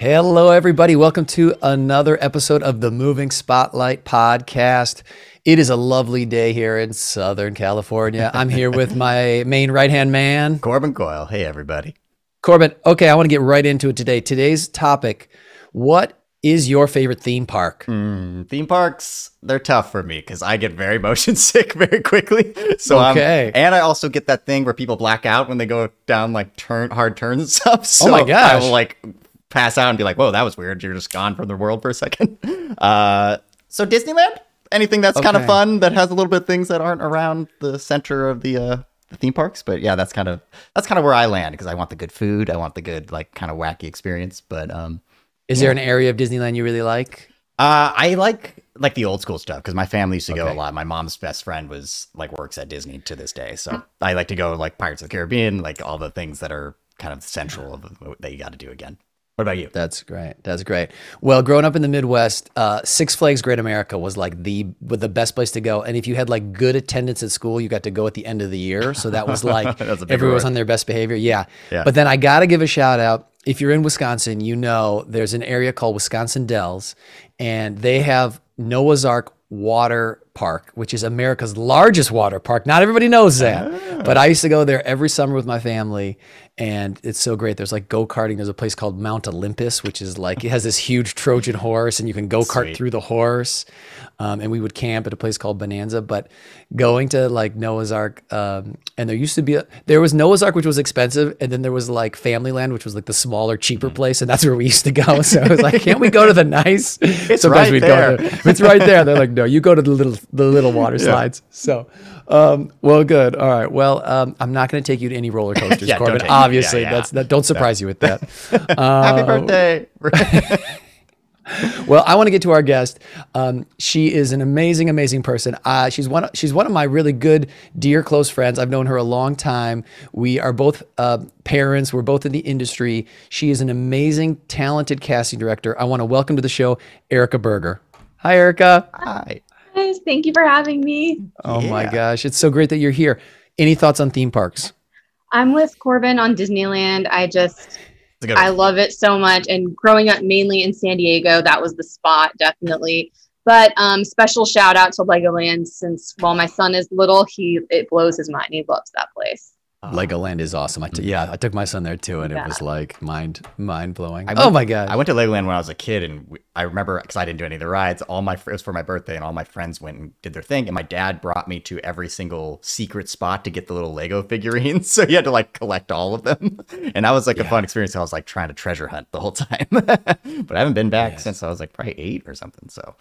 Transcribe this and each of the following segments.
Hello, everybody. Welcome to another episode of the Moving Spotlight podcast. It is a lovely day here in Southern California. I'm here with my main right hand man, Corbin Coyle. Hey, everybody. Corbin. Okay, I want to get right into it today. Today's topic What is your favorite theme park? Mm, theme parks, they're tough for me because I get very motion sick very quickly. So okay. and I also get that thing where people black out when they go down like turn hard turns and stuff. So oh my gosh. I will like pass out and be like, "Whoa, that was weird. You're just gone from the world for a second. Uh, so Disneyland, anything that's kind of fun that has a little bit of things that aren't around the center of the uh, the theme parks. But yeah, that's kind of that's kind of where I land because I want the good food. I want the good like kind of wacky experience. But um, Is there an area of Disneyland you really like? uh, I like like the old school stuff because my family used to go a lot. My mom's best friend was like works at Disney to this day, so I like to go like Pirates of the Caribbean, like all the things that are kind of central of that you got to do again. What about you? That's great. That's great. Well, growing up in the Midwest, uh, Six Flags Great America was like the the best place to go. And if you had like good attendance at school, you got to go at the end of the year. So that was like That's a big everyone was on their best behavior. Yeah. Yeah. But then I got to give a shout out. If you're in Wisconsin, you know there's an area called Wisconsin Dells, and they have Noah's Ark Water Park, which is America's largest water park. Not everybody knows that, but I used to go there every summer with my family, and it's so great. There's like go karting. There's a place called Mount Olympus, which is like it has this huge Trojan horse, and you can go kart through the horse. Um, and we would camp at a place called Bonanza. But going to like Noah's Ark, um, and there used to be a, there was Noah's Ark, which was expensive, and then there was like Family Land, which was like the smaller, cheaper place, and that's where we used to go. So I was like, can't we go to the nice? It's right there. go. It's right there. They're like, no, you go to the little the little water slides. So, um, well, good. All right. Well, um, I'm not going to take you to any roller coasters, Yeah, Corbin. Yeah, Obviously, yeah. that's that. Don't surprise you with that. Happy birthday! Well, I want to get to our guest. Um, she is an amazing, amazing person. Uh, she's one. Of, she's one of my really good, dear, close friends. I've known her a long time. We are both uh, parents. We're both in the industry. She is an amazing, talented casting director. I want to welcome to the show Erica Berger. Hi, Erica. Hi. guys. Thank you for having me. Oh my gosh, it's so great that you're here. Any thoughts on theme parks? I'm with Corbin on Disneyland. I just, It's a good I love it so much. And growing up mainly in San Diego, that was the spot, definitely. But um, special shout out to Legoland since while my son is little, he it blows his mind. He loves that place. Legoland oh. is awesome. I t- mm. yeah, I took my son there too, and it was like mind mind blowing. I Oh my god! I went to Legoland when I was a kid, and we, I remember because I didn't do any of the rides. All my fr- it was for my birthday, and all my friends went and did their thing. And my dad brought me to every single secret spot to get the little Lego figurines. So you had to like collect all of them, and that was like a fun experience. I was like trying to treasure hunt the whole time, but I haven't been back Yes. since I was like probably eight or something. So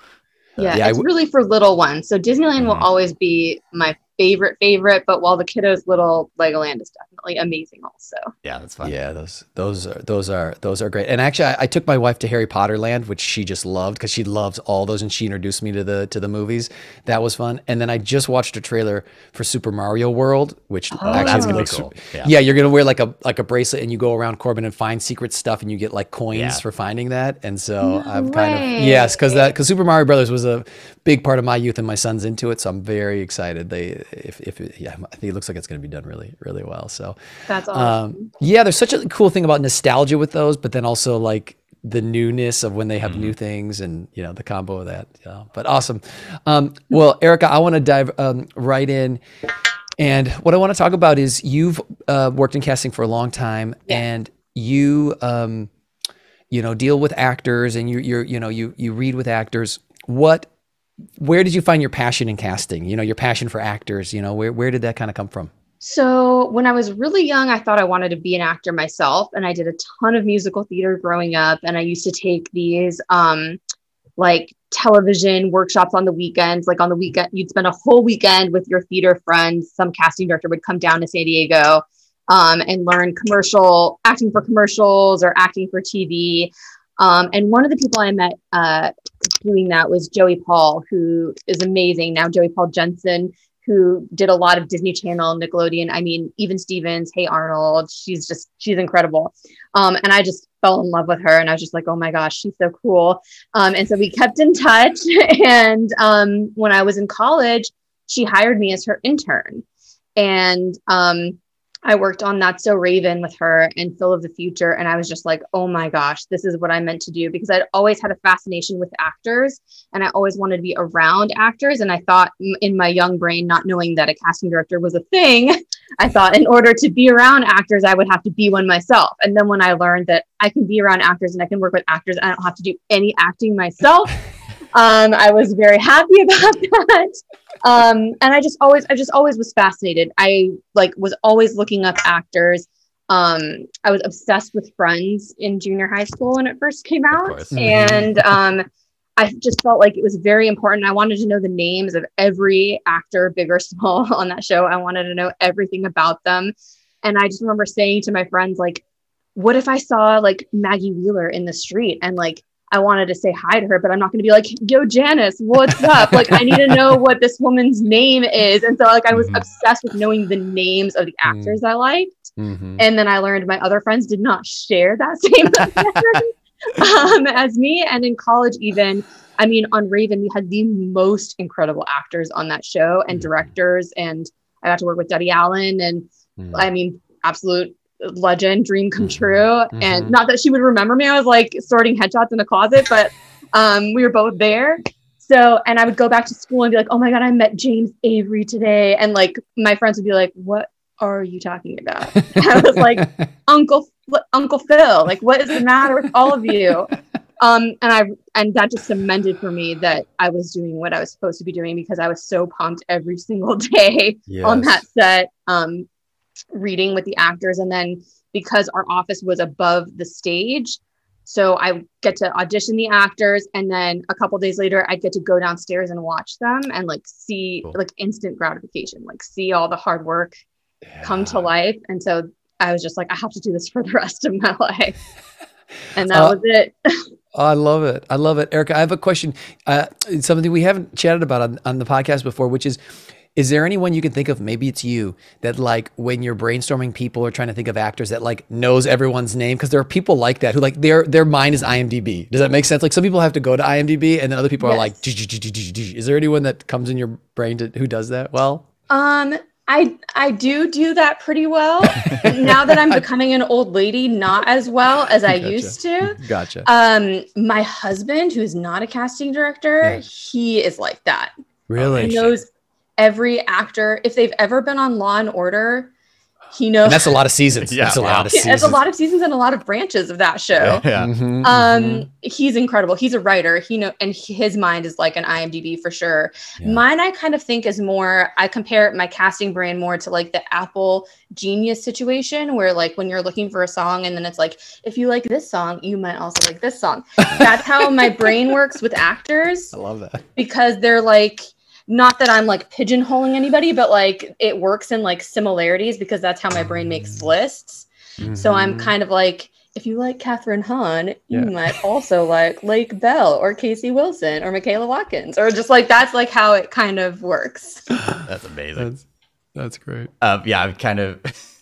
Yeah, Yeah, it's w- really for little ones. So Disneyland will Mhm. always be my favorite favorite. But while the kiddos little, Legoland is definitely amazing also. yeah, that's fun. Yeah, those those are those are those are great. And actually, I, I took my wife to Harry Potter Land, which she just loved because she loves all those, and she introduced me to the to the movies. That was fun. And then I just watched a trailer for Super Mario World, which Oh, actually that's gonna be looks cool. Yeah. Yeah. you're gonna wear like a like a bracelet, and you go around Corbin and find secret stuff, and you get like coins Yeah. for finding that. And so No I'm kind way. of yes, because that because Super Mario Brothers was a big part of my youth, and my son's into it, so I'm very excited. They if if it, yeah, I think it looks like it's gonna be done really really well. So. That's awesome. Um, yeah, there's such a cool thing about nostalgia with those, but then also like the newness of when they have Mm-hmm. new things and you know the combo of that. Yeah, but awesome. Um, well, Erica, I want to dive um, right in, and what I want to talk about is you've uh, worked in casting for a long time, Yeah. and you um, you know deal with actors, and you you're you know you you read with actors. What where did you find your passion in casting? You know, your passion for actors. You know, where where did that kind of come from? So when I was really young, I thought I wanted to be an actor myself, and I did a ton of musical theater growing up. And I used to take these um, like television workshops on the weekends. Like on the weekend, you'd spend a whole weekend with your theater friends. Some casting director would come down to San Diego um, and learn commercial acting for commercials or acting for TV. Um, and one of the people I met uh, doing that was Joey Paul, who is amazing now. Joey Paul Jensen, who did a lot of Disney Channel, Nickelodeon. I mean, even Stevens, Hey Arnold. She's just she's incredible. Um, and I just fell in love with her, and I was just like, oh my gosh, she's so cool. Um, and so we kept in touch. And um, when I was in college, she hired me as her intern, and um, I worked on That's So Raven with her and Phil of the Future. And I was just like, oh my gosh, this is what I meant to do because I'd always had a fascination with actors and I always wanted to be around actors. And I thought in my young brain, not knowing that a casting director was a thing, I thought in order to be around actors, I would have to be one myself. And then when I learned that I can be around actors and I can work with actors I don't have to do any acting myself, um, I was very happy about that. Um, and I just always, I just always was fascinated. I like was always looking up actors. Um, I was obsessed with Friends in junior high school when it first came out, Mm-hmm. and um, I just felt like it was very important. I wanted to know the names of every actor, big or small, on that show. I wanted to know everything about them, and I just remember saying to my friends, like, "What if I saw like Maggie Wheeler in the street and like?" I wanted to say hi to her, but I'm not going to be like, yo, Janice, what's up? like, I need to know what this woman's name is. And so, like, I was Mhm. obsessed with knowing the names of the actors I liked. Mhm. And then I learned my other friends did not share that same um, as me. And in college, even, I mean, on Raven, we had the most incredible actors on that show and Mhm. directors. And I got to work with Debbie Allen and Mhm. I mean, absolute legend, dream come Mhm. true. Mhm. And not that she would remember me. I was like sorting headshots in the closet, but um, we were both there. So, and I would go back to school and be like, oh my God, I met James Avery today. And like my friends would be like, what are you talking about? I was like, Uncle Uncle Phil, like, what is the matter with all of you? Um, and I and that just cemented for me that I was doing what I was supposed to be doing because I was so pumped every single day on that set, um, reading with the actors, and then because our office was above the stage, so I get to audition the actors, and then a couple days later, I get to go downstairs and watch them and like see Cool. like instant gratification, like see all the hard work come to life. And so I was just like, I have to do this for the rest of my life. And that Uh, was it. I love it. I love it. Erica, I have a question. Uh, something we haven't chatted about on, on the podcast before, which is is there anyone you can think of, maybe it's you, that like when you're brainstorming people or trying to think of actors that like knows everyone's name? Because there are people like that who like their their mind is IMDb. Does that make sense? Like some people have to go to IMDb and then other people are like, Yes. Is there anyone that comes in your brain to, who does that well? Um, I I do do that pretty well. now that I'm becoming an old lady, not as well as I Gotcha. used to. Gotcha. Um, my husband, who's not a casting director, Yeah. he is like that. really? He knows every actor. If they've ever been on Law and Order, he knows. And that's a lot of seasons. Yeah, that's a lot of It's seasons. a lot of seasons and a lot of branches of that show. Yeah. Mhm, Um, mhm. he's incredible. He's a writer. He know, and his mind is like an IMDb for sure. Yeah. Mine, I kind of think is more. I compare my casting brain more to like the Apple Genius situation, where like when you're looking for a song, and then it's like, if you like this song, you might also like this song. That's how my brain works with actors I love that. because they're like. Not that I'm like pigeonholing anybody, but like it works in like similarities because that's how my brain makes lists. So I'm Mhm. kind of like, if you like Kathryn Hahn, you Yeah. might also like Lake Bell or Casey Wilson or Michaela Watkins, or just like that's like how it kind of works. That's amazing. That's that's great. Uh, yeah, I'm kind of.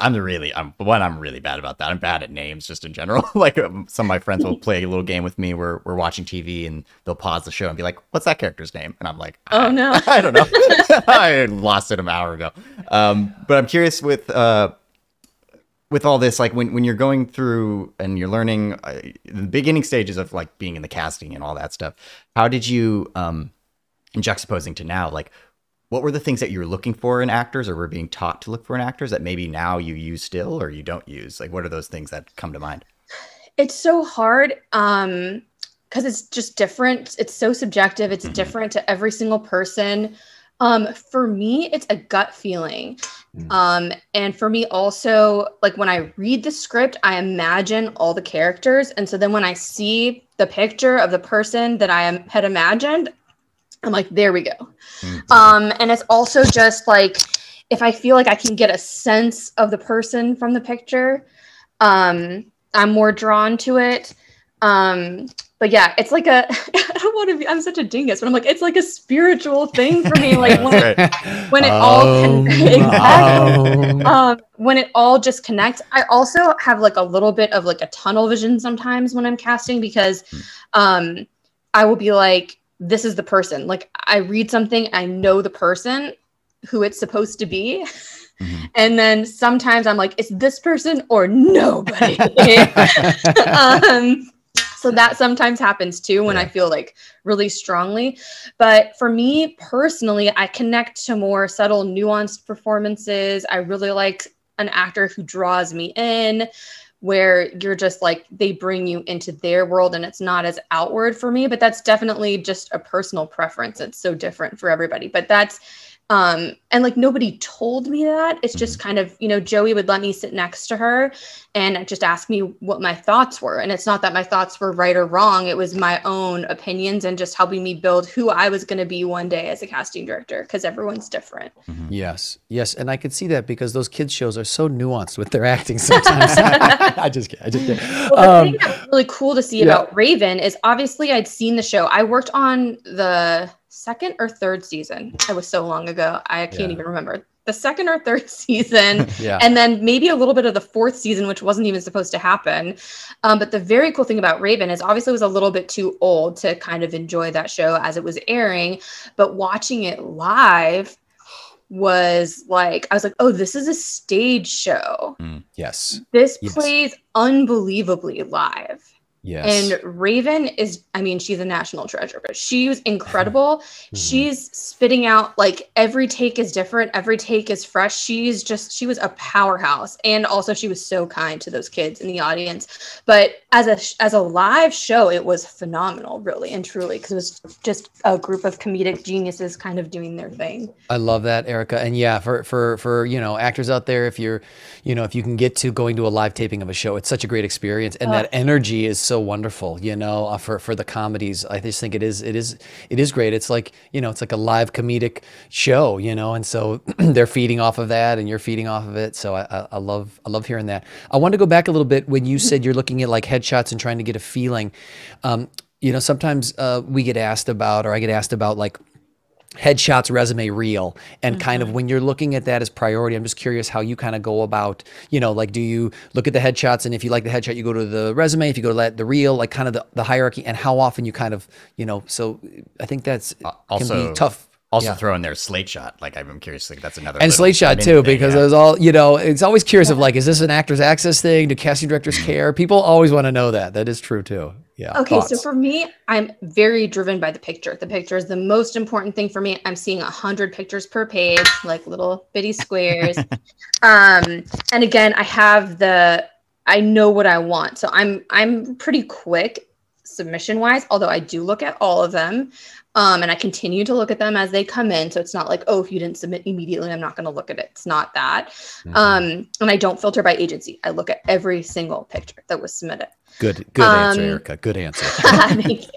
I'm really. I'm one. I'm really bad about that. I'm bad at names just in general. like um, some of my friends will play a little game with me where we're watching TV and they'll pause the show and be like, "What's that character's name?" And I'm like, Oh no. I don't know. I lost it an hour ago. Um, but I'm curious with uh, with all this, like when when you're going through and you're learning uh, the beginning stages of like being in the casting and all that stuff. How did you, um, in juxtaposing to now, like what were the things that you were looking for in actors or were being taught to look for in actors that maybe now you use still or you don't use? Like what are those things that come to mind? It's so hard um because it's just different. It's so subjective. It's Mhm. different to every single person. Um, for me, it's a gut feeling. Mm. Um, and for me also, like when I read the script, I imagine all the characters. And so then when I see the picture of the person that I am, had imagined, I'm like, there we go. Mhm. Um, and it's also just like if I feel like I can get a sense of the person from the picture, um, I'm more drawn to it. Um, but yeah, it's like a I don't want to be I'm such a dingus, but I'm like, it's like a spiritual thing for me. Like when it, when it all con- exactly. um, um, when it all just connects. I also have like a little bit of like a tunnel vision sometimes when I'm casting because um, I will be like, this is the person. Like I read something, I know the person who it's supposed to be. Mm-hmm. And then sometimes I'm like, it's this person or nobody. um, so that sometimes happens too when yeah. I feel like really strongly. But for me personally, I connect to more subtle, nuanced performances. I really like an actor who draws me in where you're just like they bring you into their world and it's not as outward for me but that's definitely just a personal preference. It's so different for everybody. But that's um and like nobody told me that. It's just kind of you know joey would let me sit next to her and just ask me what my thoughts were. And it's not that my thoughts were right or wrong. It was my own opinions and just helping me build who i was going to be one day as a casting director because everyone's different. Mm-hmm. yes. Yes. And i could see that because those kids shows are so nuanced with their acting sometimes. I just i just well, the thing that's really cool to see yeah. about raven is obviously i'd seen the show. I worked on the second or third season. It was so long ago. I can't yeah. even remember. The second or third season, yeah. and then maybe a little bit of the fourth season, which wasn't even supposed to happen. Um, but the very cool thing about Raven is obviously it was a little bit too old to kind of enjoy that show as it was airing, but watching it live was like I was like, oh, this is a stage show. Mm, yes. This yes. plays unbelievably live. Yes. And Raven is, I mean, she's a national treasure, but was incredible. mm-hmm. She's spitting out like every take is different, every take is fresh. She's just, she was a powerhouse. And also, she was so kind to those kids in the audience. But as a as a live show, it was phenomenal, really and truly, because it was just a group of comedic geniuses kind of doing their thing. I love that, Erica. And yeah, for for for you know actors out there, if you're, you know, if you can get to going to a live taping of a show, it's such a great experience, and that energy is so wonderful. You know, uh, for for the comedies, I just think it is it is it is great. It's like you know, it's like a live comedic show. You know, and so they're feeding off of that, and you're feeding off of it. So I, I, I love I love hearing that. I want to go back a little bit when you said you're looking at like headshots and trying to get a feeling. Um, you know, sometimes uh, we get asked about, or I get asked about, like headshots resume reel and mm-hmm. kind of when you're looking at that as priority i'm just curious how you kind of go about you know like do you look at the headshots and if you like the headshot you go to the resume if you go to that, the reel like kind of the, the hierarchy and how often you kind of you know so i think that's uh, also can be tough also yeah. throw in there slate shot. Like I'm curious, like that's another and slate shot too, because yeah. it was all you know. It's always curious of like, is this an actors access thing? Do casting directors mm-hmm. care? People always want to know that. That is true too. Yeah. Okay, Thoughts? so for me, I'm very driven by the picture. The picture is the most important thing for me. I'm seeing a hundred pictures per page, like little bitty squares. um, and again, I have the I know what I want, so I'm I'm pretty quick submission wise. Although I do look at all of them, um, and I continue to look at them as they come in. So it's not like, oh, if you didn't submit immediately, I'm not going to look at it. It's not that. Mm-hmm. Um, and I don't filter by agency. I look at every single picture that was submitted. Good, good um, answer, Erica. Good answer. thank you.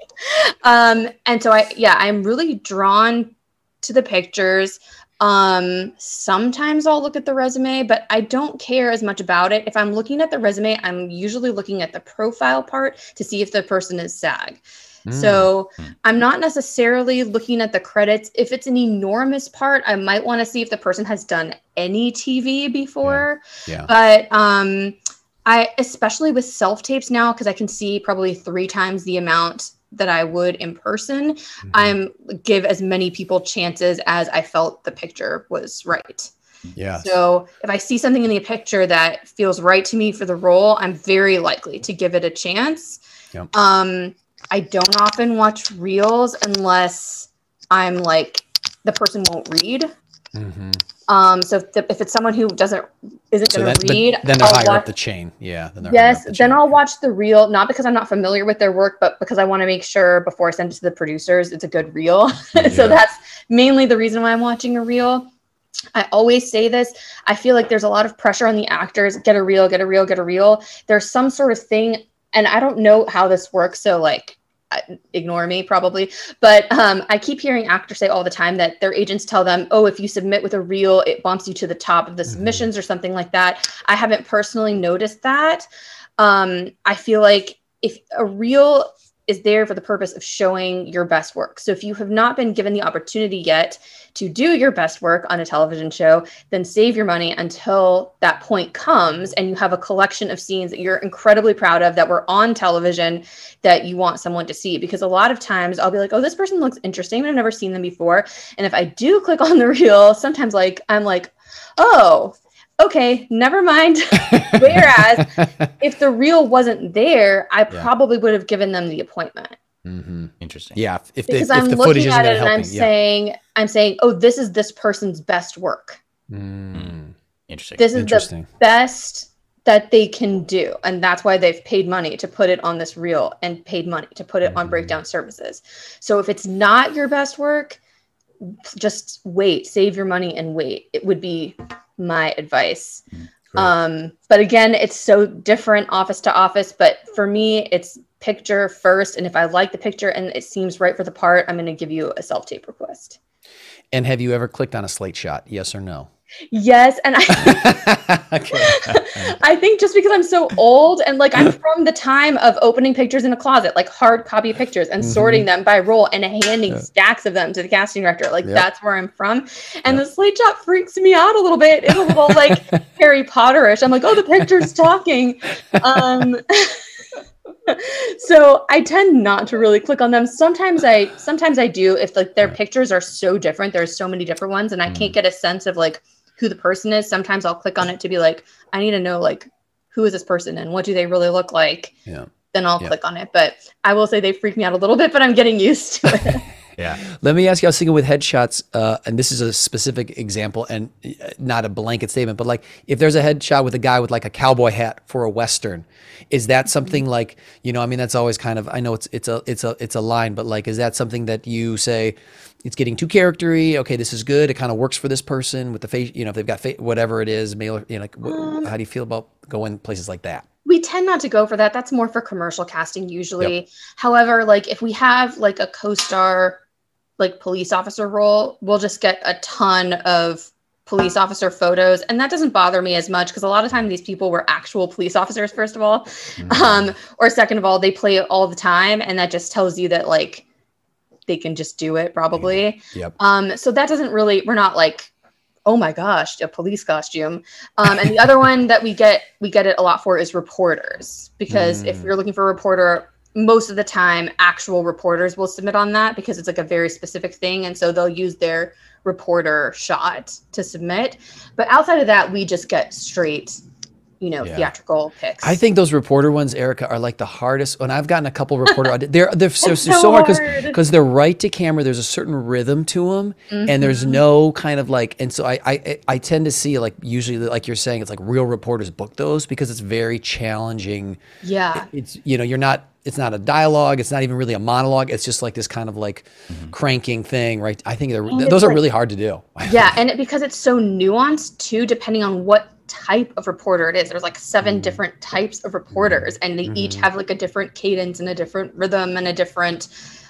Um, and so I, yeah, I'm really drawn to the pictures. Um, sometimes I'll look at the resume, but I don't care as much about it. If I'm looking at the resume, I'm usually looking at the profile part to see if the person is SAG. Mm. So hmm. I'm not necessarily looking at the credits. If it's an enormous part, I might want to see if the person has done any TV before. Yeah. yeah. But um I especially with self tapes now because I can see probably three times the amount that I would in person. Mm-hmm. I'm give as many people chances as I felt the picture was right. Yeah. So if I see something in the picture that feels right to me for the role, I'm very likely to give it a chance. Yep. Um, I don't often watch reels unless I'm like the person won't read. Mm-hmm. Um, so if, the, if, it's someone who doesn't isn't so going to read, then they're I'll higher watch, up the chain. Yeah. Then yes. The then I'll watch the reel, not because I'm not familiar with their work, but because I want to make sure before I send it to the producers, it's a good reel. Yeah. so that's mainly the reason why I'm watching a reel. I always say this. I feel like there's a lot of pressure on the actors. Get a reel, get a reel, get a reel. There's some sort of thing, and I don't know how this works. So like ignore me probably. But um, i keep hearing actors say all the time that their agents tell them oh if you submit with a reel it bumps you to the top of the mm-hmm. submissions or something like that. I haven't personally noticed that. Um, i feel like if a reel is there for the purpose of showing your best work. So if you have not been given the opportunity yet to do your best work on a television show, then save your money until that point comes and you have a collection of scenes that you're incredibly proud of that were on television that you want someone to see. Because a lot of times I'll be like, oh, this person looks interesting, but I've never seen them before. And if I do click on the reel, sometimes like I'm like, oh, okay, never mind. Whereas if the reel wasn't there, I Yeah. probably would have given them the appointment hmm Interesting. Yeah, if, if the, because if I'm the looking isn't at it and I'm yeah. saying, I'm saying, oh, this is this person's best work. Mm, Interesting. This is the interesting. best that they can do, and that's why they've paid money to put it on this reel and paid money to put it on Mhm. breakdown services. So if it's not your best work, just wait, save your money and wait. It would be my advice. Um, but again, it's so different office to office. But for me, it's picture first. And if I like the picture and it seems right for the part, I'm going to give you a self tape request. and have you ever clicked on a slate shot? Yes or no? Yes. And I, okay. I think just because I'm so old and like I'm from the time of opening pictures in a closet, like hard copy pictures and Mhm. sorting them by role and handing Yeah. stacks of them to the casting director. Like Yep. that's where I'm from. And Yep. the slate shot freaks me out a little bit. It's a little like Harry Potterish. I'm like, oh, the picture's talking. Um, so I tend not to really click on them. Sometimes I sometimes I do if like their pictures are so different. There's so many different ones, and I Mm. can't get a sense of like who the person is. Sometimes I'll click on it to be like, I need to know like who is this person and what do they really look like. Yeah. Then I'll Yeah. click on it. But I will say they freak me out a little bit, but I'm getting used to it. Yeah. Let me ask you, I was thinking with headshots, uh, and this is a specific example and uh, not a blanket statement, but like if there's a headshot with a guy with like a cowboy hat for a Western, is that something like, you know, I mean, that's always kind of, I know it's, it's a, it's a, it's a line, but like, is that something that you say it's getting too charactery? Okay, this is good. It kind of works for this person with the face, you know, if they've got fa- whatever it is, male, you know, like, Um, how do you feel about going places like that? we tend not to go for that that's more for commercial casting usually however like if we have like a co-star like police officer role we'll just get a ton of police officer photos and that doesn't bother me as much because a lot of time these people were actual police officers first of all um or second of all they play it all the time and that just tells you that like they can just do it probably Yep. um, so that doesn't really, we're not like, oh my gosh, a police costume. Um, and the other one that we get, we get it a lot for is reporters, because if Mm. you're looking for a reporter, most of the time actual reporters will submit on that because it's like a very specific thing. And so they'll use their reporter shot to submit. But outside of that, we just get straight, you know, Yeah. theatrical pics. I think those reporter ones, Erica, are like the hardest. When I've gotten a couple reporter, audi- they're they're so, It's so, so so hard because because they're right to camera. There's a certain rhythm to them, and there's Mhm. no kind of like. And so I, I I tend to see like usually like you're saying, it's like real reporters book those because it's very challenging. yeah. It's you know you're not. It's not a dialogue. It's not even really a monologue. It's just like this kind of like cranking thing, right? I think they're, those are like- really hard to do. yeah and it, because it's so nuanced too depending on what type of reporter it is there's like seven Mhm. different types of reporters and they each Mhm. have like a different cadence and a different rhythm and a different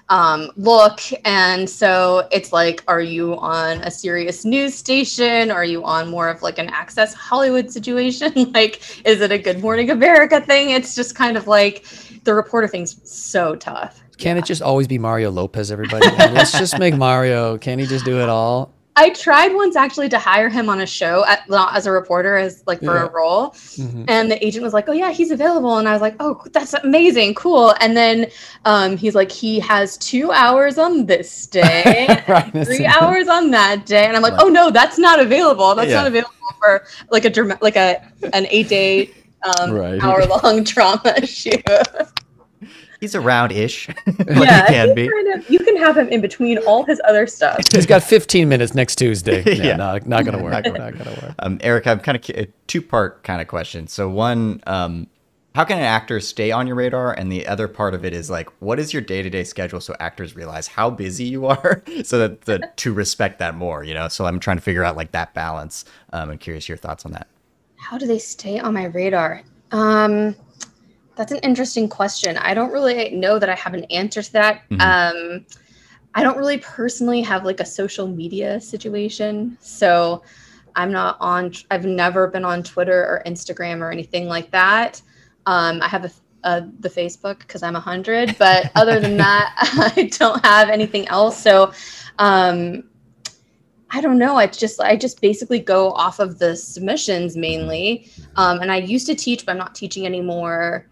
um, look and so it's like are you on a serious news station are you on more of like an access hollywood situation like is it a good morning america thing it's just kind of like the reporter thing's so tough Can it just always be Mario Lopez? Everybody, let's just make Mario. Can he just do it all? I tried once actually to hire him on a show at, not as a reporter, as like for Yeah. a role. Mhm. And the agent was like, "Oh yeah, he's available," and I was like, "Oh, that's amazing, cool." And then um, he's like, "He has two hours on this day, Right, three hours on that day," and I'm like, Right. "Oh no, that's not available. That's Yeah. not available for like a drama, like a an eight day." Um, Right. hour long drama shoot. He's around ish. like yeah, he can be. kind of- you can have him in between all his other stuff. He's got 15 minutes next Tuesday. Yeah, Yeah. not, not gonna work. Not Not gonna gonna, work. Um, Eric, I'm kind of a two part kind of question. So one, um, how can an actor stay on your radar? And the other part of it is like, what is your day to day schedule so actors realize how busy you are, so that, the, to respect that more, you know? So I'm trying to figure out like that balance. Um, I'm curious your thoughts on that. How do they stay on my radar? Um, that's an interesting question. I don't really know that I have an answer to that. Mhm. Um, I don't really personally have like a social media situation. So I'm not on, I've never been on Twitter or Instagram or anything like that. Um, I have a uh, the Facebook because I'm a hundred. But other than that, I don't have anything else. So um, I don't know. I just I just basically go off of the submissions mainly. Um, and I used to teach, but I'm not teaching anymore.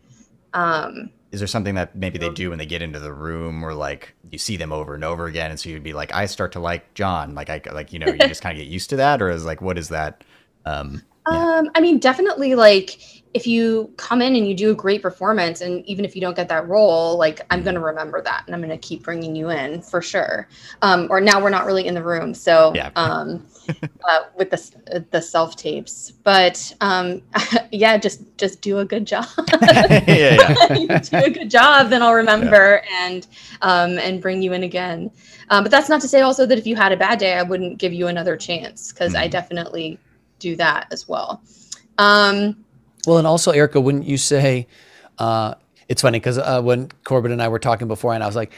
Um, is there something that maybe they do when they get into the room or like you see them over and over again and so you'd be like i start to like john like i like you know you just kind of get used to that or is like what is that um. Um i mean definitely like if you come in and you do a great performance and even if you don't get that role like i'm going to remember that and i'm going to keep bringing you in for sure um, or now we're not really in the room so yeah. um, uh, with the the self tapes but um, yeah just just do a good job yeah, yeah. do a good job then i'll remember and um, and bring you in again um, but that's not to say also that if you had a bad day i wouldn't give you another chance because mm-hmm. i definitely do that as well um, well, and also, Erica, wouldn't you say uh, it's funny because uh, when Corbin and I were talking before, and I was like,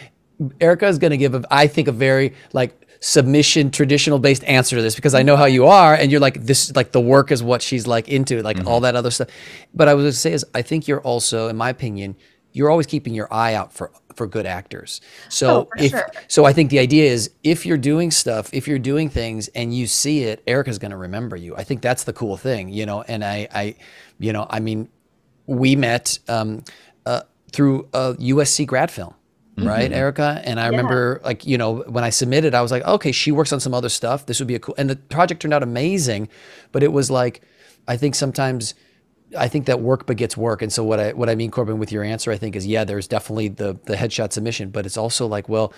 Erica is going to give, a, I think, a very like submission traditional based answer to this because I know how you are and you're like this like the work is what she's like into like mm-hmm. all that other stuff. But I was going to say is I think you're also in my opinion you're always keeping your eye out for for good actors. So oh, if sure. so I think the idea is if you're doing stuff, if you're doing things and you see it, Erica's going to remember you. I think that's the cool thing, you know, and I I you know, I mean we met um, uh, through a USC grad film. Mm-hmm. Right, Erica, and I yeah. remember, like you know, when I submitted, I was like, okay, she works on some other stuff. This would be a cool, and the project turned out amazing. But it was like, I think sometimes I think that work begets work. And so what I what I mean, Corbin, with your answer, I think is yeah, there's definitely the the headshot submission, but it's also like, well,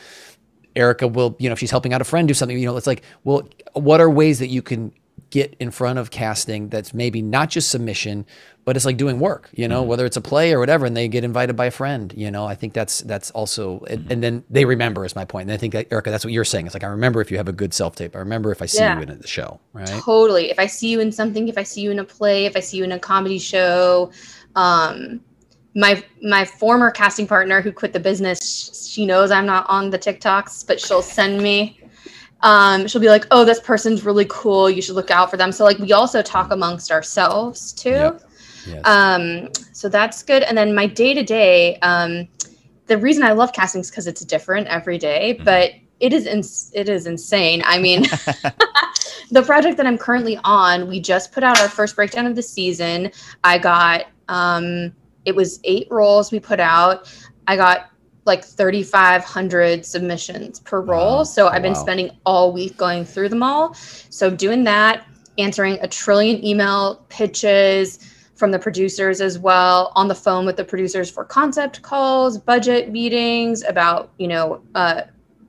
Erica will, you know, if she's helping out a friend do something, you know, it's like, well, what are ways that you can get in front of casting that's maybe not just submission, but it's like doing work, you know, mm-hmm. whether it's a play or whatever, and they get invited by a friend, you know, I think that's, that's also, mm-hmm. and, then they remember is my point. And I think that, Erica, that's what you're saying. It's like, I remember if you have a good self tape, I remember if I see yeah. you in the show, right? Totally. If I see you in something, if I see you in a play, if I see you in a comedy show, um, my my former casting partner who quit the business she knows i'm not on the tiktoks but she'll send me um, she'll be like, "Oh, this person's really cool. You should look out for them." So like we also talk amongst ourselves too. Yep. Yes. Um, so that's good. And then my day to day, the reason I love casting is because it's different every day, mm-hmm. but it is ins- it is insane. I mean, the project that I'm currently on, we just put out our first breakdown of the season. I got um, it was eight roles we put out. I got like 3,500 submissions per role. Wow. So I've been wow. spending all week going through them all. So doing that, answering a trillion email pitches from the producers as well, on the phone with the producers for concept calls, budget meetings about, you know, uh,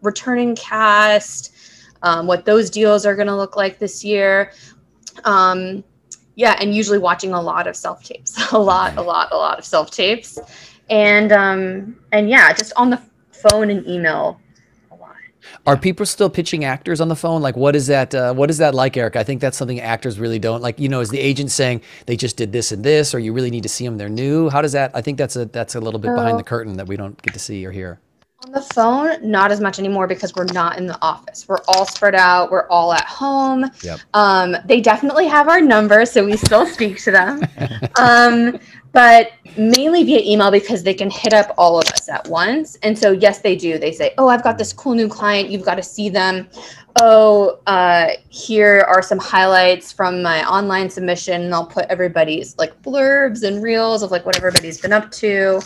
returning cast, um, what those deals are going to look like this year. Um, yeah, and usually watching a lot of self tapes, a lot, a lot, a lot of self tapes and um and yeah just on the phone and email a lot are people still pitching actors on the phone like what is that uh, what is that like eric i think that's something actors really don't like you know is the agent saying they just did this and this or you really need to see them they're new how does that i think that's a that's a little bit behind the curtain that we don't get to see or hear on the phone, not as much anymore because we're not in the office. We're all spread out. We're all at home. Yep. Um, they definitely have our number, so we still speak to them. um, but mainly via email because they can hit up all of us at once. And so, yes, they do. They say, Oh, I've got this cool new client. You've got to see them. Oh, uh, here are some highlights from my online submission. And I'll put everybody's like blurbs and reels of like what everybody's been up to.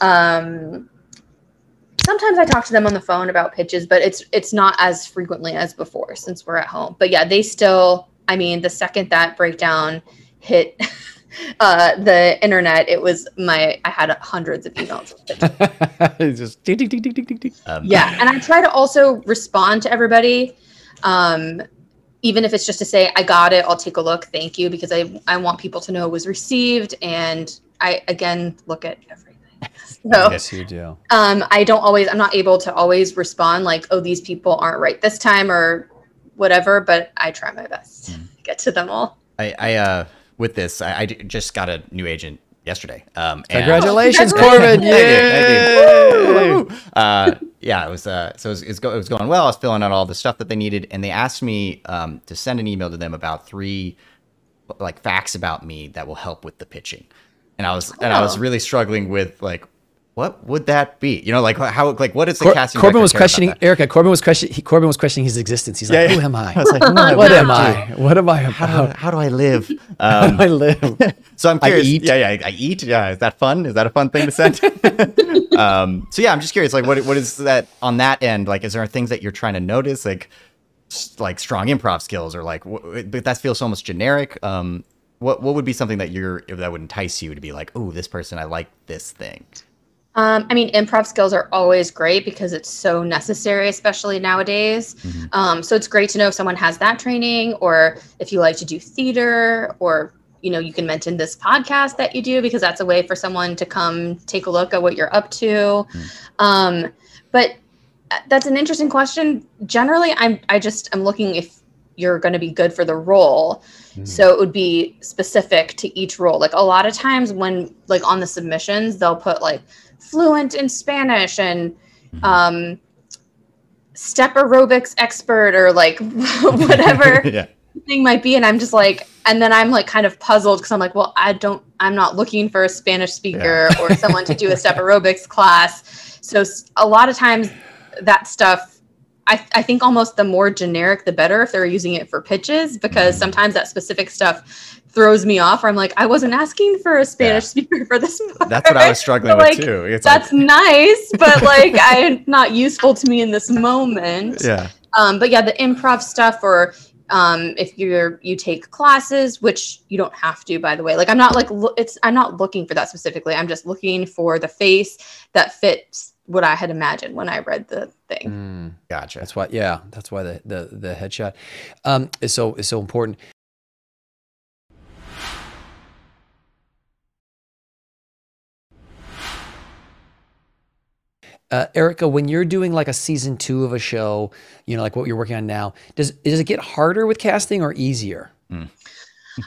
Um, sometimes I talk to them on the phone about pitches, but it's it's not as frequently as before since we're at home. But yeah, they still. I mean, the second that breakdown hit uh, the internet, it was my. I had hundreds of emails. just ding, ding, ding, ding, ding, ding. Um, yeah, and I try to also respond to everybody. Um, even if it's just to say i got it i'll take a look thank you because i i want people to know it was received and i again look at everything. so, yes, you do. Um, I don't always, I'm not able to always respond like, oh, these people aren't right this time or whatever, but I try my best mm. to get to them all. I, I uh, with this, I, I just got a new agent yesterday. Um, congratulations, Corbin! Yeah, uh, yeah, it was. Uh, so it was, it was, go, it was going well. I was filling out all the stuff that they needed, and they asked me um, to send an email to them about three like facts about me that will help with the pitching. and I was and I was Oh. really struggling with like, what would that be? You know, like how like what is the Cor- casting? Corbin was questioning? Erica. Corbin was questioning. Corbin was questioning his existence. He's like, Yeah. "Who am I? I was like, I? what am I I? What am I How do, about? how do I live? How Um, do I live?" so I'm I curious. eat. Yeah, yeah, I eat. Yeah, is that fun? Is that a fun thing to send? um, so yeah, I'm just curious. Like, what what is that on that end? Like, is there things that you're trying to notice? Like, like strong improv skills, or like, but that feels so almost generic. Um, what what would be something that you're that would entice you to be like, oh, this person, I like this thing. Um, I mean, improv skills are always great because it's so necessary, especially nowadays. Um, so it's great to know if someone has that training, or if you like to do theater, or you know, you can mention this podcast that you do because that's a way for someone to come take a look at what you're up to. Um, but uh, that's an interesting question. Generally, I'm I just I'm looking if you're going to be good for the role. So it would be specific to each role. Like a lot of times when like on the submissions, they'll put like fluent in Spanish and um step aerobics expert or like whatever yeah. thing might be. And i'm just like and then i'm like kind of puzzled because i'm like well i don't i'm not looking for a spanish speaker or someone to do a step aerobics class. So a lot of times that stuff I, I think almost the more generic the better if they're using it for pitches because sometimes that specific stuff throws me off or i'm like i wasn't asking for a spanish speaker for this Part. That's what I was struggling But, with like, too. It's that's nice but like I'm not useful to me in this moment yeah. um, but yeah, the improv stuff, or um, if you're you take classes, which you don't have to, by the way. Like I'm not like lo- it's I'm not looking for that specifically. I'm just looking for the face that fits what I had imagined when I read the thing. Mm, Gotcha. that's why. Yeah, that's why the the the headshot um, is so is so important. Uh, Erica, when you're doing like a season two of a show, you know, like what you're working on now, does does it get harder with casting or easier?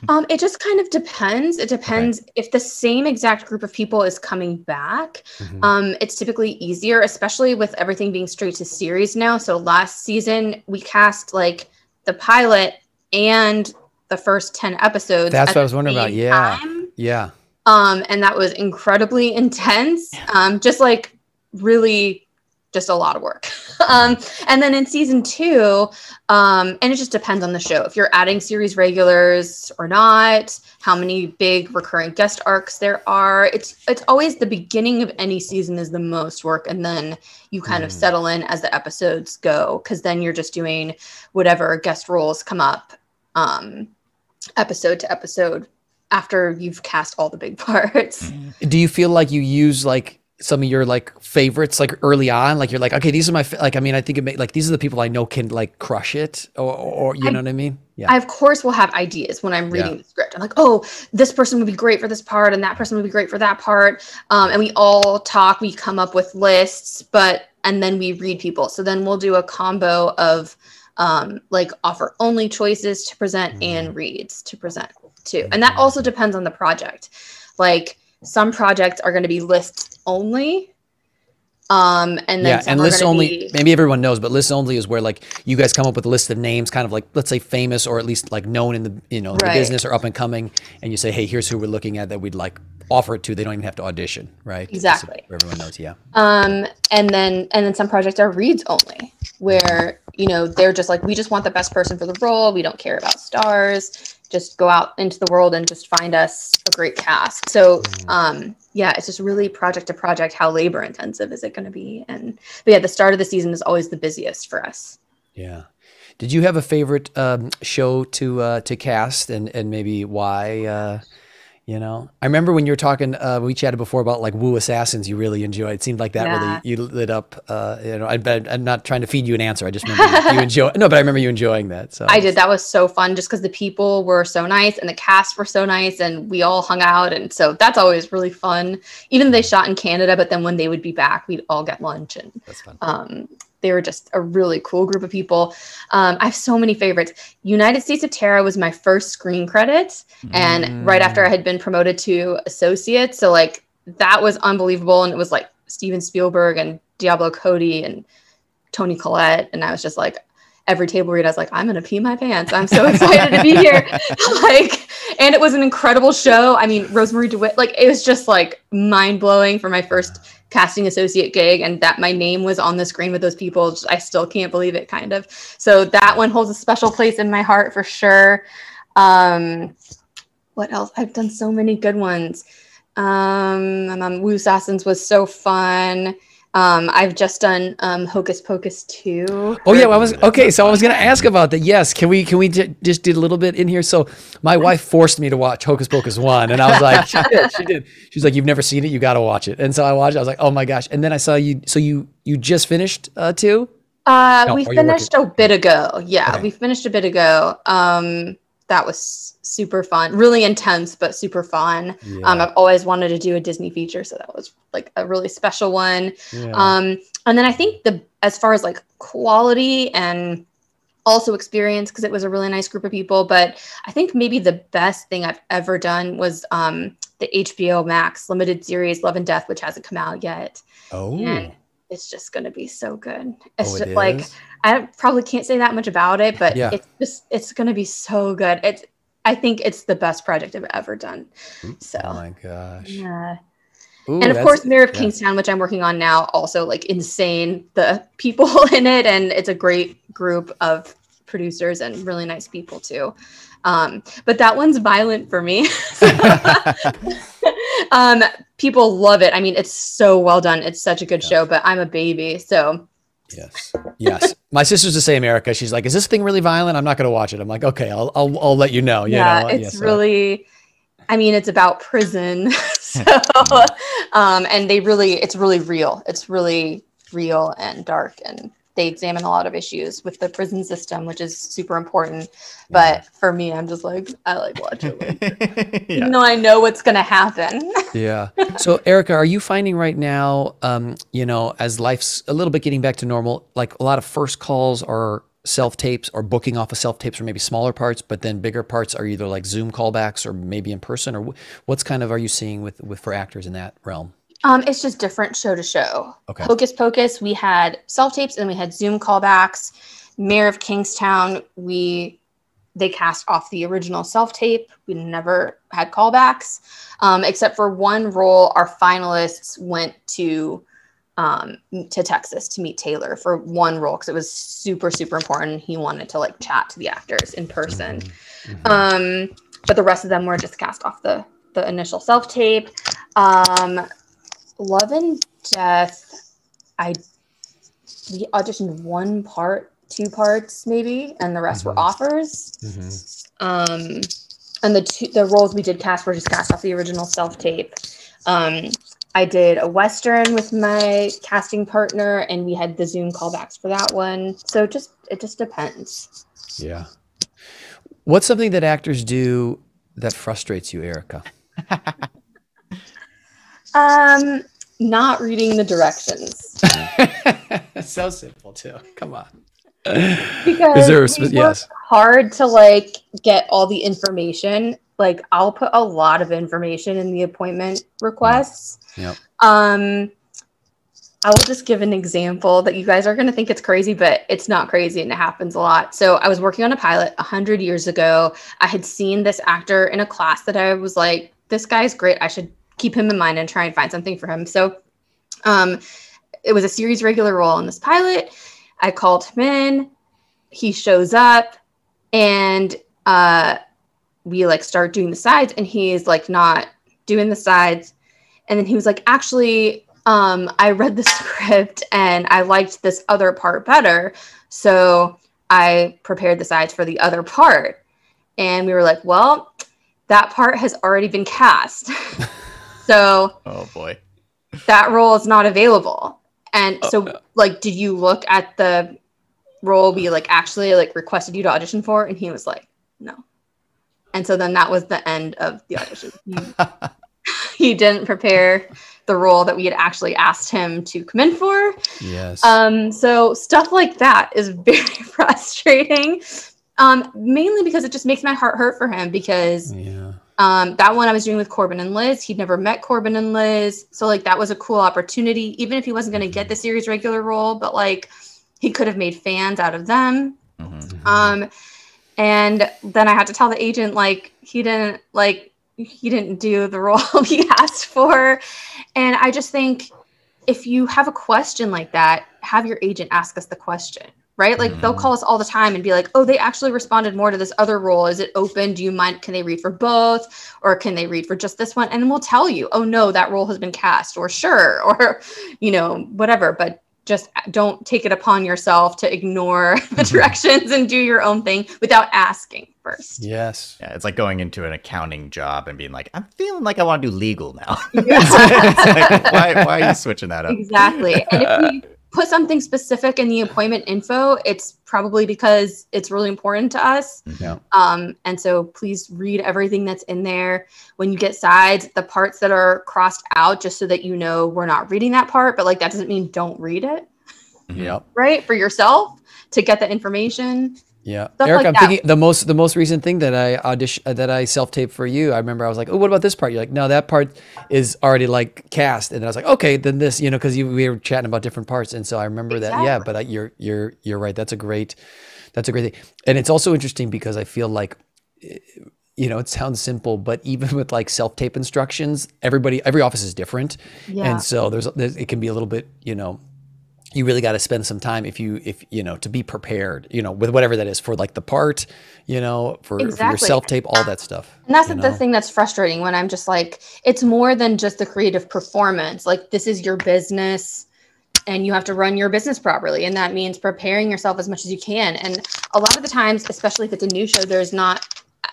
Um, it just kind of depends. It depends if the same exact group of people is coming back. Mhm. Um, it's typically easier, especially with everything being straight to series now. So last season we cast like the pilot and the first 10 episodes. That's what I was wondering about. Yeah. time. Yeah. Um, and that was incredibly intense. Um, just like really just a lot of work. um, and then in season two, um, and it just depends on the show. If you're adding series regulars or not, how many big recurring guest arcs there are. It's it's always the beginning of any season is the most work, and then you kind of Mm. settle in as the episodes go, because then you're just doing whatever guest roles come up, um, episode to episode after you've cast all the big parts. Do you feel like you use like some of your like favorites like early on? Like you're like, okay, these are my like. I mean, I think it may, like these are the people I know can like crush it, or, or you I- know what I mean? Yeah. I of course will have ideas when I'm reading Yeah. the script. I'm like, oh, this person would be great for this part, and that person would be great for that part. Um, and we all talk. We come up with lists, but and then we read people. So then we'll do a combo of um, like offer only choices to present and reads to present too. And that also depends on the project. Like some projects are going to be lists only. Um, and then yeah, and are only. be- Maybe everyone knows, but list only is where like you guys come up with a list of names, kind of like let's say famous or at least like known in the you know the business or up and coming, and you say, hey, here's who we're looking at that we'd like offer it to. They don't even have to audition, right? So Exactly. everyone knows. Yeah. Um, and then and then some projects are reads only, where you know they're just like we just want the best person for the role. We don't care about stars. Just go out into the world and just find us a great cast. So um, yeah, it's just really project to project. How labor intensive is it going to be? And but yeah, the start of the season is always the busiest for us. Yeah. Did you have a favorite um, show to uh, to cast and and maybe why? Uh, you know, I remember when you were talking. Uh, we chatted before about like Wu Assassins. You really enjoyed. It seemed like that Yeah. really you lit up. Uh, you know, I, i'm not trying to feed you an answer. I just remember you enjoy. No, but I remember you enjoying that. So I did. That was so fun just because the people were so nice and the cast were so nice and we all hung out. And so that's always really fun. Even though they shot in Canada, but then when they would be back, we'd all get lunch. And That's fun. um, they were just a really cool group of people. Um, I have so many favorites. United States of Tara was my first screen credit. And right after I had been promoted to associate. So, like, that was unbelievable. And it was like Steven Spielberg and Diablo Cody and Toni Collette. And I was just like, every table read, I was like, I'm gonna pee my pants. I'm so excited to be here. like, and it was an incredible show. I mean, Rosemarie DeWitt, like it was just like mind blowing for my first casting associate gig and that my name was on the screen with those people. Just, I still can't believe it kind of. So that one holds a special place in my heart for sure. Um, what else? I've done so many good ones. Um, um, Wu Assassins was so fun. Um, I've just done um, Hocus Pocus 2. Oh yeah, well, I was okay. So I was going to ask about that. Yes, can we can we j- just do a little bit in here? So my wife forced me to watch Hocus Pocus one, and I was like, she did, she did. She's like, you've never seen it, you got to watch it. And so I watched. it. I was like, oh my gosh. And then I saw you. So you you just finished uh, two? Uh, No, we finished a bit ago. Yeah, Okay. we finished a bit ago. Um, that was super fun, really intense, but super fun. Um, I've always wanted to do a Disney feature, so that was like a really special one. Yeah. Um, and then I think the as far as like quality and also experience because it was a really nice group of people. But I think maybe the best thing I've ever done was um, the HBO Max limited series Love and Death, which hasn't come out yet. oh, And it's just going to be so good. It's oh, just like? I probably can't say that much about it, but Yeah. it's just it's going to be so good. It's I think it's the best project I've ever done. So. oh my gosh. yeah. Ooh, and of course, Mayor of yeah. Kingstown, which I'm working on now, also like insane. The people in it, and it's a great group of producers and really nice people too. Um, but that one's violent for me. um, people love it. I mean, it's so well done. It's such a good Yeah. show. But I'm a baby, so Yes. Yes. My sister's the same, Erica. She's like, is this thing really violent? I'm not going to watch it. I'm like, okay, I'll, I'll, I'll let you know. You yeah, know? it's so- really. I mean, it's about prison, so um, and they really, it's really real. It's really real and dark, and they examine a lot of issues with the prison system, which is super important. But for me, I'm just like, I like watching, it, yeah. even though I know what's gonna happen. Yeah. So, Erica, are you finding right now, um, you know, as life's a little bit getting back to normal, like a lot of first calls are self tapes or booking off of self tapes or maybe smaller parts, but then bigger parts are either like Zoom callbacks or maybe in person, or what's kind of are you seeing with with for actors in that realm? Um, it's just different show to show. Okay. Hocus Pocus, we had self tapes and we had Zoom callbacks. Mayor of Kingstown, we they cast off the original self tape. We never had callbacks, um, except for one role. Our finalists went to um, to Texas to meet Taylor for one role because it was super super important. He wanted to like chat to the actors in person. Mhm. Um, but the rest of them were just cast off the the initial self tape. Um, Love and Death, I we auditioned one part, two parts maybe, and the rest Mhm. were offers. Mhm. Um, and the two the roles we did cast were just cast off the original self tape. Um, I did a western with my casting partner, and we had the Zoom callbacks for that one. So just it just depends. Yeah. What's something that actors do that frustrates you, Erica? Um, not reading the directions so simple too. Come on. because Is there a we yes. hard to like get all the information. Like I'll put a lot of information in the appointment requests. Yep. Um, I will just give an example that you guys are going to think it's crazy, but it's not crazy and it happens a lot. So I was working on a pilot a hundred years ago. I had seen this actor in a class that I was like, this guy's great. I should keep him in mind and try and find something for him. So um, it was a series regular role in this pilot. I called him in. He shows up and uh, we like start doing the sides and he's like not doing the sides. And then he was like, actually, um, I read the script and I liked this other part better. So I prepared the sides for the other part. And we were like, well, that part has already been cast. so Oh boy. that role is not available. And Oh, so, no. like, did you look at the role we like actually like requested you to audition for? And he was like, no. And so then that was the end of the audition. He, he didn't prepare the role that we had actually asked him to come in for. Yes. Um, so stuff like that is very frustrating. Um, mainly because it just makes my heart hurt for him because yeah. Um, that one I was doing with Corbin and Liz. He'd never met Corbin and Liz. So like that was a cool opportunity, even if he wasn't gonna get the series regular role, but like he could have made fans out of them. Mhm. Um, and then I had to tell the agent like he didn't like he didn't do the role he asked for, and I just think if you have a question like that, have your agent ask us the question. Right, like they'll Mhm. call us all the time and be like, "Oh, they actually responded more to this other role. Is it open? Do you mind? Can they read for both, or can they read for just this one?" And then we'll tell you, "Oh no, that role has been cast," or "Sure," or you know, whatever. But just don't take it upon yourself to ignore the directions and do your own thing without asking first. Yes. Yeah, it's like going into an accounting job and being like, I'm feeling like I want to do legal now. Yeah. It's like, why, why are you switching that up? exactly. And if we put something specific in the appointment info, it's probably because it's really important to us. Yeah. Um, and so please read everything that's in there. When you get sides, the parts that are crossed out, just so that you know we're not reading that part, but like that doesn't mean don't read it, Yep. right? For yourself to get the information. Yeah, Stuff Eric, like I'm that. thinking the most the most recent thing that I audition uh, that I self taped for you. I remember I was like, oh, what about this part? You're like, no, that part is already like cast, and then I was like, okay, then this, you know, because we were chatting about different parts, and so I remember that. Yeah, but I, you're you're you're right. That's a great that's a great thing, and it's also interesting because I feel like. eh, You know, it sounds simple, but even with like self tape instructions, everybody, every office is different, Yeah. and so there's, there's it can be a little bit, you know, you really got to spend some time if you if you know to be prepared you know with whatever that is for like the part you know for, for your self tape all that stuff And that's the know? thing that's frustrating when I'm just like, it's more than just the creative performance. Like, this is your business and you have to run your business properly. And that means preparing yourself as much as you can. And a lot of the times, especially if it's a new show, there's not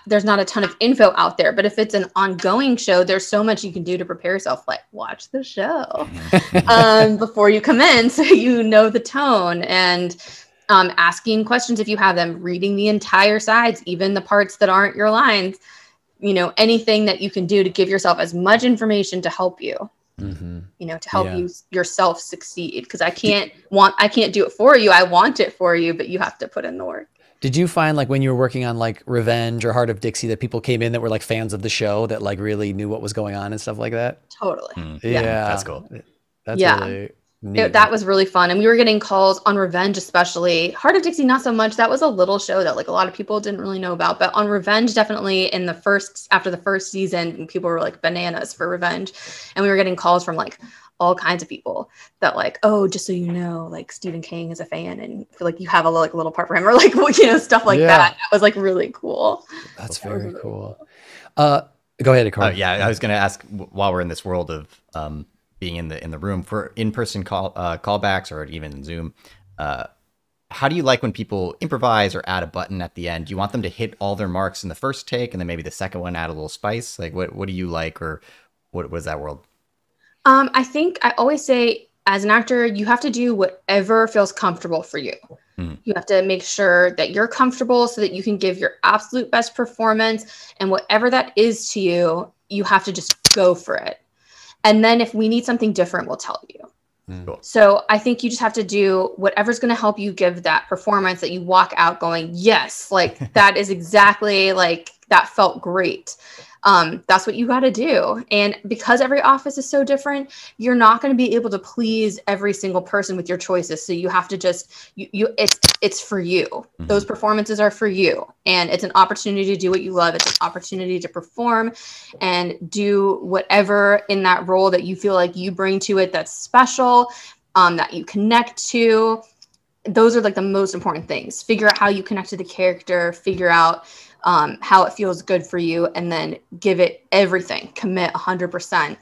there's not a ton of info out there but if it's an ongoing show there's so much you can do to prepare yourself. Like watch the show um, before you come in so you know the tone. And um, asking questions if you have them reading the entire sides even the parts that aren't your lines you know anything that you can do to give yourself as much information to help you hmm you know to help Yeah. you yourself succeed. Because i can't want i can't do it for you. I want it for you but you have to put in the work did you find like when you were working on like revenge or Hart of Dixie that people came in that were like fans of the show that like really knew what was going on and stuff like that totally Mm. yeah, That's cool. that's Yeah. really neat. It- that was really fun and we were getting calls on revenge especially. Hart of Dixie not so much. That was a little show that like a lot of people didn't really know about but on revenge definitely in the first after the first season people were like bananas for revenge and we were getting calls from like all kinds of people that like oh just so you know like stephen king is a fan and feel like you have a like little part for him or like you know stuff like Yeah. that. That was like really cool. That's that very really cool. uh go ahead Oh Carl. yeah, I was gonna ask while we're in this world of um, being in the in the room for in-person call uh, callbacks or even Zoom. Uh, how do you like when people improvise or add a button at the end? Do you want them to hit all their marks in the first take and then maybe the second one add a little spice? Like what what do you like or what was that world? Um, I think I always say, as an actor, you have to do whatever feels comfortable for you. Mhm. You have to make sure that you're comfortable so that you can give your absolute best performance. And whatever that is to you, you have to just go for it. And then if we need something different, we'll tell you. Mm. Cool. So I think you just have to do whatever's going to help you give that performance that you walk out going, yes, like that is exactly like that felt great. Um, that's what you got to do. And because every office is so different, you're not going to be able to please every single person with your choices. So you have to just you, you it's it's for you. Those performances are for you, and it's an opportunity to do what you love. It's an opportunity to perform and do whatever in that role that you feel like you bring to it that's special, um, that you connect to. Those are like the most important things. Figure out how you connect to the character. Figure out um, how it feels good for you, and then give it everything. Commit 100%.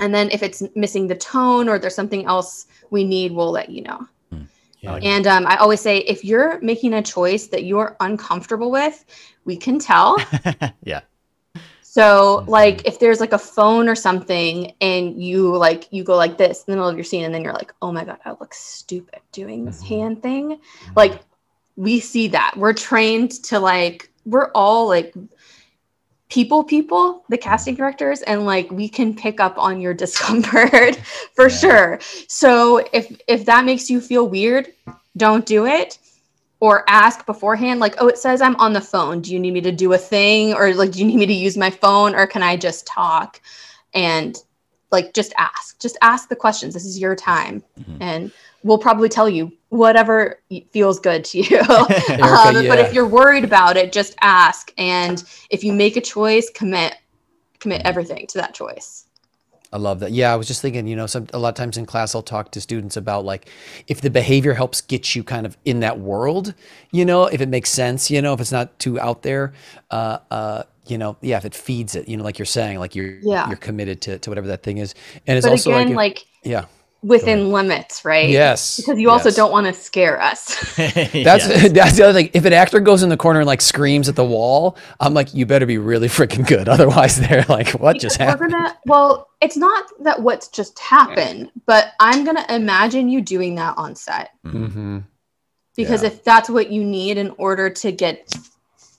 And then if it's missing the tone or there's something else we need, we'll let you know. Yeah. And um, I always say if you're making a choice that you're uncomfortable with, we can tell. yeah. So like if there's like a phone or something and you like you go like this in the middle of your scene and then you're like, oh my god, I look stupid doing this Mhm. hand thing. Like we see that. We're trained to like we're all like people people the casting directors and like we can pick up on your discomfort for Yeah. sure. So if if that makes you feel weird don't do it. Or ask beforehand like oh it says i'm on the phone. Do you need me to do a thing? Or like do you need me to use my phone? Or can i just talk? And like just ask. Just ask the questions. This is your time. Mhm. and will probably tell you whatever feels good to you. Erica, um, But if you're worried about it, just ask. And if you make a choice, commit commit everything to that choice. I love that. Yeah, I was just thinking, you know, some a lot of times in class I'll talk to students about like if the behavior helps get you kind of in that world, you know, if it makes sense, you know, if it's not too out there, uh, uh, you know, yeah, if it feeds it, you know, like you're saying, like you're Yeah. you're committed to, to whatever that thing is, and it's But also again, like, like, yeah, within limits, right? yes, Because you also yes. don't want to scare us. That's Yes. that's the other thing. If an actor goes in the corner and like screams at the wall, I'm like, you better be really freaking good. Otherwise, they're like, what just Because we're happened? gonna well, it's not that what's just happened, but I'm gonna imagine you doing that on set. hmm Because Yeah. if that's what you need in order to get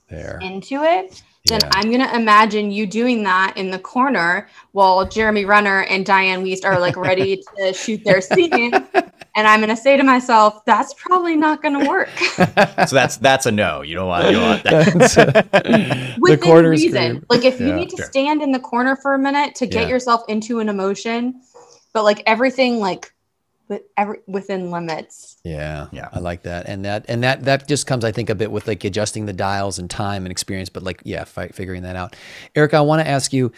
There. into it, then Yeah. I'm gonna imagine you doing that in the corner while Jeremy Renner and Dianne Wiest are like ready to shoot their scene. And I'm gonna say to myself, that's probably not gonna work. so that's that's a no. You don't want. You don't want that. the Within corner reason. scream. Like if you Yeah. need to Sure. stand in the corner for a minute to get Yeah. yourself into an emotion, but like everything like with every within limits. Yeah, Yeah. I like that, and that and that that just comes, I think, a bit with like adjusting the dials and time and experience, but like yeah, fi- figuring that out. Erica, I want to ask you.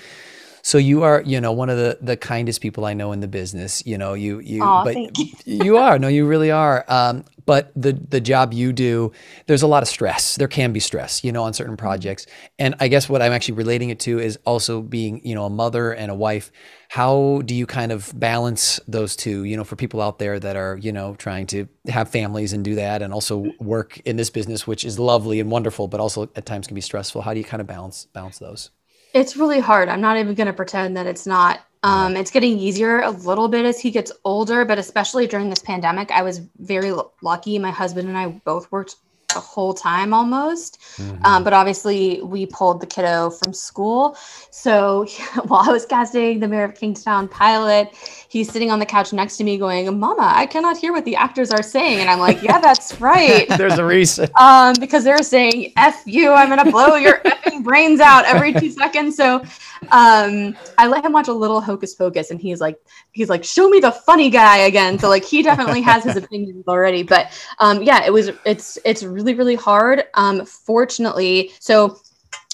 So you are, you know, one of the the kindest people I know in the business. You know, you you, Aw, but thank you. you are. No, you really are. Um, but the the job you do, there's a lot of stress. There can be stress, you know, on certain projects. And I guess what I'm actually relating it to is also being, you know, a mother and a wife. How do you kind of balance those two? You know, for people out there that are, you know, trying to have families and do that, and also work in this business, which is lovely and wonderful, but also at times can be stressful. How do you kind of balance balance those? It's really hard. I'm not even gonna pretend that it's not. Um, it's getting easier a little bit as he gets older, but especially during this pandemic, I was very lucky. My husband and I both worked the whole time almost. Um, but obviously, we pulled the kiddo from school. So while I was casting the Mayor of Kingstown pilot, he's sitting on the couch next to me going, Mama, I cannot hear what the actors are saying. And I'm like, Yeah, that's right. There's a reason. um, because they're saying "f you," I'm gonna blow your effing brains out every two seconds. So, um, I let him watch a little Hocus Pocus, and he's like, he's like, "Show me the funny guy again." So, like, he definitely has his opinions already. But, um, yeah, it was, it's, it's really, really really hard. Um, fortunately, so.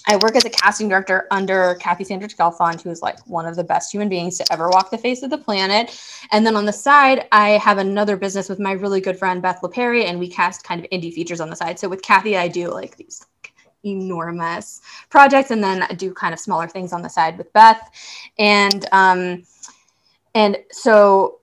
I work as a casting director under Cathy Sandrich Gelfond, who is like one of the best human beings to ever walk the face of the planet. And then on the side, I have another business with my really good friend Beth LaPerry, and we cast kind of indie features on the side. So with Cathy, I do like these like, enormous projects, and then I do kind of smaller things on the side with Beth. And um, and so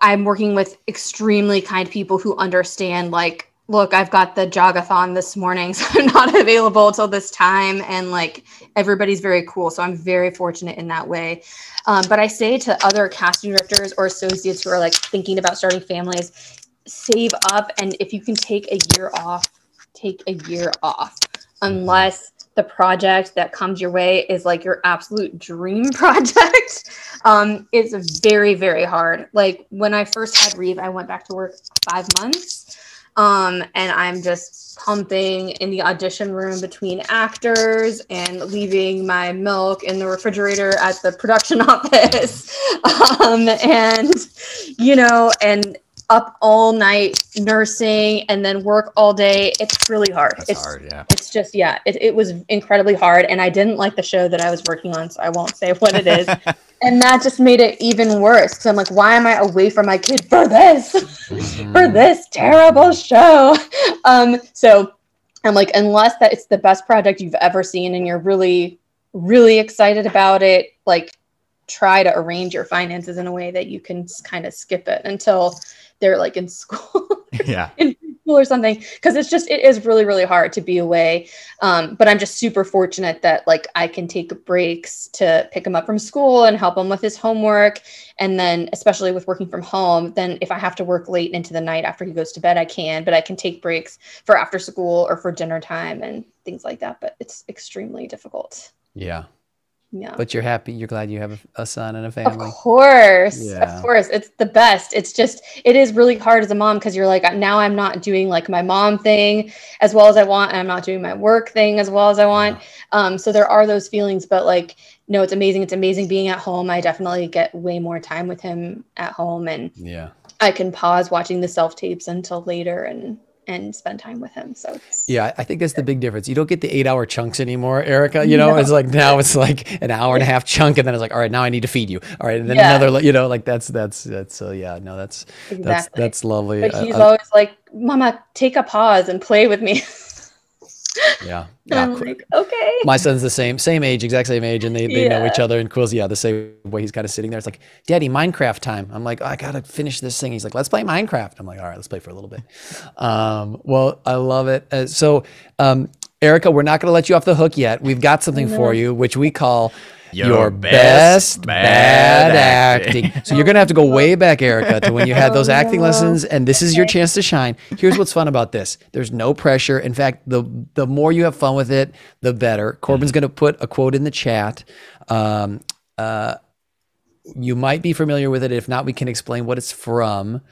I'm working with extremely kind people who understand like look, I've got the jogathon this morning, so I'm not available till this time. And like everybody's very cool. So I'm very fortunate in that way. Um, but I say to other casting directors or associates who are like thinking about starting families, save up. And if you can take a year off, take a year off, unless the project that comes your way is like your absolute dream project. Um, it's very, very hard. Like when I first had Reeve, I went back to work five months um, and I'm just pumping in the audition room between actors and leaving my milk in the refrigerator at the production office. um, and, you know, and up all night nursing and then work all day. It's really hard. That's it's, hard. Yeah. it's just, yeah, it, it was incredibly hard. And I didn't like the show that I was working on, so I won't say what it is. and that just made it even worse because I'm like, why am I away from my kid for this? for this terrible show. Um, so I'm like, unless that it's the best project you've ever seen and you're really, really excited about it, like try to arrange your finances in a way that you can kind of skip it until they're like in school yeah. in school or something because it's just it is really really hard to be away um, but i'm just super fortunate that like i can take breaks to pick him up from school and help him with his homework and then especially with working from home then if i have to work late into the night after he goes to bed i can but i can take breaks for after school or for dinner time and things like that but it's extremely difficult Yeah. Yeah But you're happy. You're glad you have a, a son and a family. Of course, Yeah. of course, it's the best. It's just it is really hard as a mom because you're like now I'm not doing like my mom thing as well as I want, and I'm not doing my work thing as well as I want. Um, so there are those feelings, but like no, it's amazing. It's amazing being at home. I definitely get way more time with him at home, and Yeah. I can pause watching the self tapes until later and and spend time with him. So Yeah, I think that's the big difference. You don't get the eight hour chunks anymore, Erica. You know, No. it's like now it's like an hour and a half chunk, and then it's like, all right, now I need to feed you. All right, and then Yeah. another, you know, like that's that's that's so yeah, no, that's that's exactly. that's lovely. but I- he's I- always like, "Mama, take a pause and play with me." yeah, yeah. Like, "Okay." My son's the same, same age, exact same age, and they, they know each other. And Quill's, yeah, the same way. He's kind of sitting there. It's like, Daddy, Minecraft time. I'm like, I gotta finish this thing. He's like, Let's play Minecraft. I'm like, All right, let's play for a little bit. Um, well, I love it. Uh, so, um, Erica, we're not gonna let you off the hook yet. We've got something for you, which we call your, Your best, best bad, bad acting. acting. So you're gonna have to go way back, Erica, to when you had those Oh, acting no. lessons, and this is your chance to shine. Here's what's fun about this: there's no pressure. In fact, the the more you have fun with it, the better. Corbin's gonna put a quote in the chat. Um, uh, you might be familiar with it. If not, we can explain what it's from.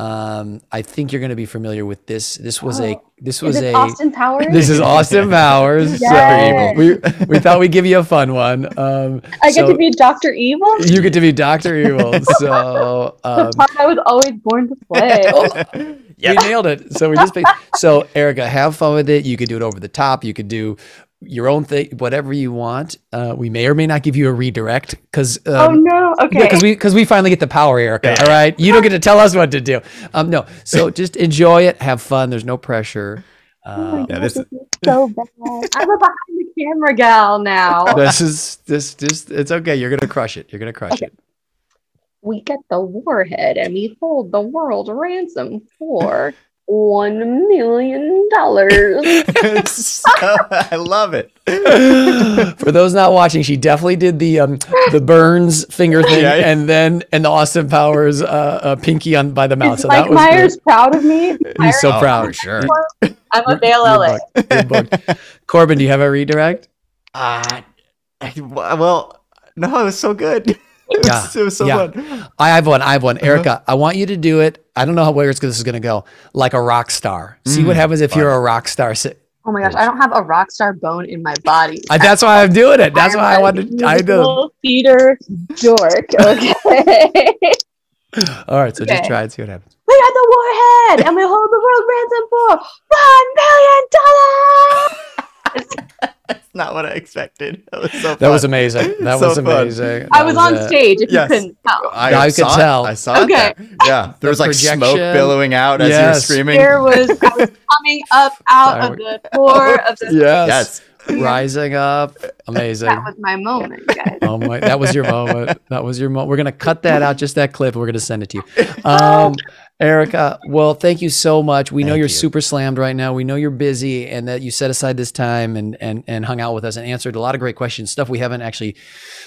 Um, I think you're going to be familiar with this. This was a. This was Is it a. Austin Powers? This is Austin Powers. Yes. So we we thought we'd give you a fun one. Um, I get so to be Doctor Evil. you get to be Doctor Evil. So um, the part I was always born to play. Oh, we nailed it. So we just picked. So Erica, have fun with it. You could do it over the top. You could do your own thing, whatever you want. Uh, we may or may not give you a redirect because. oh no. Okay. because we because we finally get the power, Erica. Yeah. All right, you don't get to tell us what to do. Um, no, so just enjoy it, have fun. There's no pressure. Uh, Yeah, this is so bad. I'm a behind the camera gal now. this is this just it's okay. You're gonna crush it. You're gonna crush Okay. it. we get the warhead and we hold the world ransom for one million dollars. so, I love it. For those not watching, she definitely did the um, the Burns finger thing, Yeah. and then and the Austin Powers uh, uh, pinky on by the mouth. Is so Mike that was Myers proud of me? good. He's so Oh, proud. for sure. I'm a You're- Dale you're LA. booked. You're booked. Corbin, do you have a redirect? Uh, I- well, no, it was so good. It was, Yeah, it was so yeah. fun. I have one. I have Uh-huh. one. Erica, I want you to do it. I don't know how where this is going to go. Like a rock star. See what Mm, happens if fun. you're a rock star. Oh my gosh, I don't have a rock star bone in my body. I, that's why I'm doing it. That's I'm why I a wanted. To, I know. musical theater dork. Okay. All right, so just try and see what happens. we got the warhead and we hold the world ransom for one million dollars. That's not what I expected. That was so fun. That was amazing. That So was fun. amazing. I That was on it. stage if Yes. you couldn't tell. I, I could saw it. I saw Okay. it. There. Yeah, there was like smoke billowing out as you Yes. were screaming. There was I was coming up out of the core of the Yes. Yes. Rising up. Amazing. that was my moment, guys. Oh my, that was your moment. That was your moment. We're gonna cut that out, just that clip. and We're gonna send it to you, um, Erica. Well, thank you so much. We know you're you. super slammed right now. We know you're busy, and that you set aside this time and and and hung out with us and answered a lot of great questions, stuff we haven't actually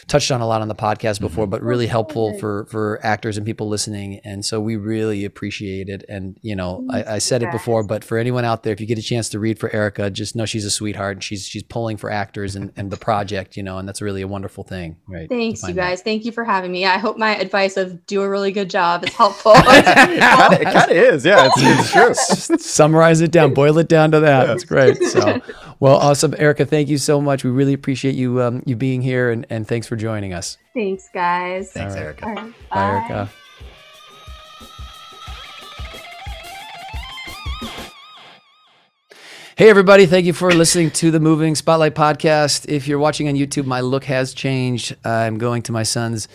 touched on a lot on the podcast Mm-hmm. before, but really helpful for for actors and people listening. And so we really appreciate it. And you know, I, I said it before, but for anyone out there, if you get a chance to read for Erica, just know she's a sweetheart. and She's she's pulling for actors and and the project, you know, and that's really a wonderful thing, right? Thanks, you find out. guys. Thank you for having me. I hope my advice of do a really good job is helpful. it kind of is. Yeah, it's, it's true. Just summarize it down, boil it down to that. That's great. So, well, awesome, Erica. Thank you so much. We really appreciate you um, you being here, and, and thanks for joining us. Thanks, guys. Thanks, All right. Erica. All right, Bye, Erica. Hey, everybody. Thank you for listening to the Moving Spotlight podcast. If you're watching on YouTube, my look has changed. I'm going to my son's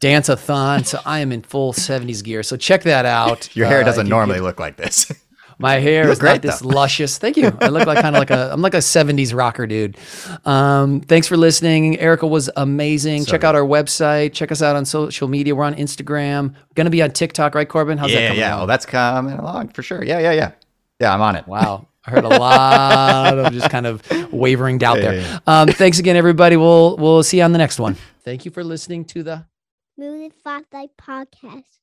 dance-a-thon, so I am in full 70s gear. So check that out. Your hair Uh, doesn't if you normally get- look like this. My hair is look not great, this though. luscious. Thank you. I look like kind of like a I'm like a 70s rocker dude. Um, thanks for listening. Erica was amazing. So check good. out our website. Check us out on social media. We're on Instagram. Going to be on TikTok, right, Corbin? How's that yeah, coming yeah. along? Well, that's coming along for sure. Yeah, yeah, yeah. Yeah, I'm on it. Wow. I heard a lot of just kind of wavering doubt Yeah, there. yeah, Um, thanks again, everybody. We'll we'll see you on the next one. Thank you for listening to the Moving Spotlight Podcast.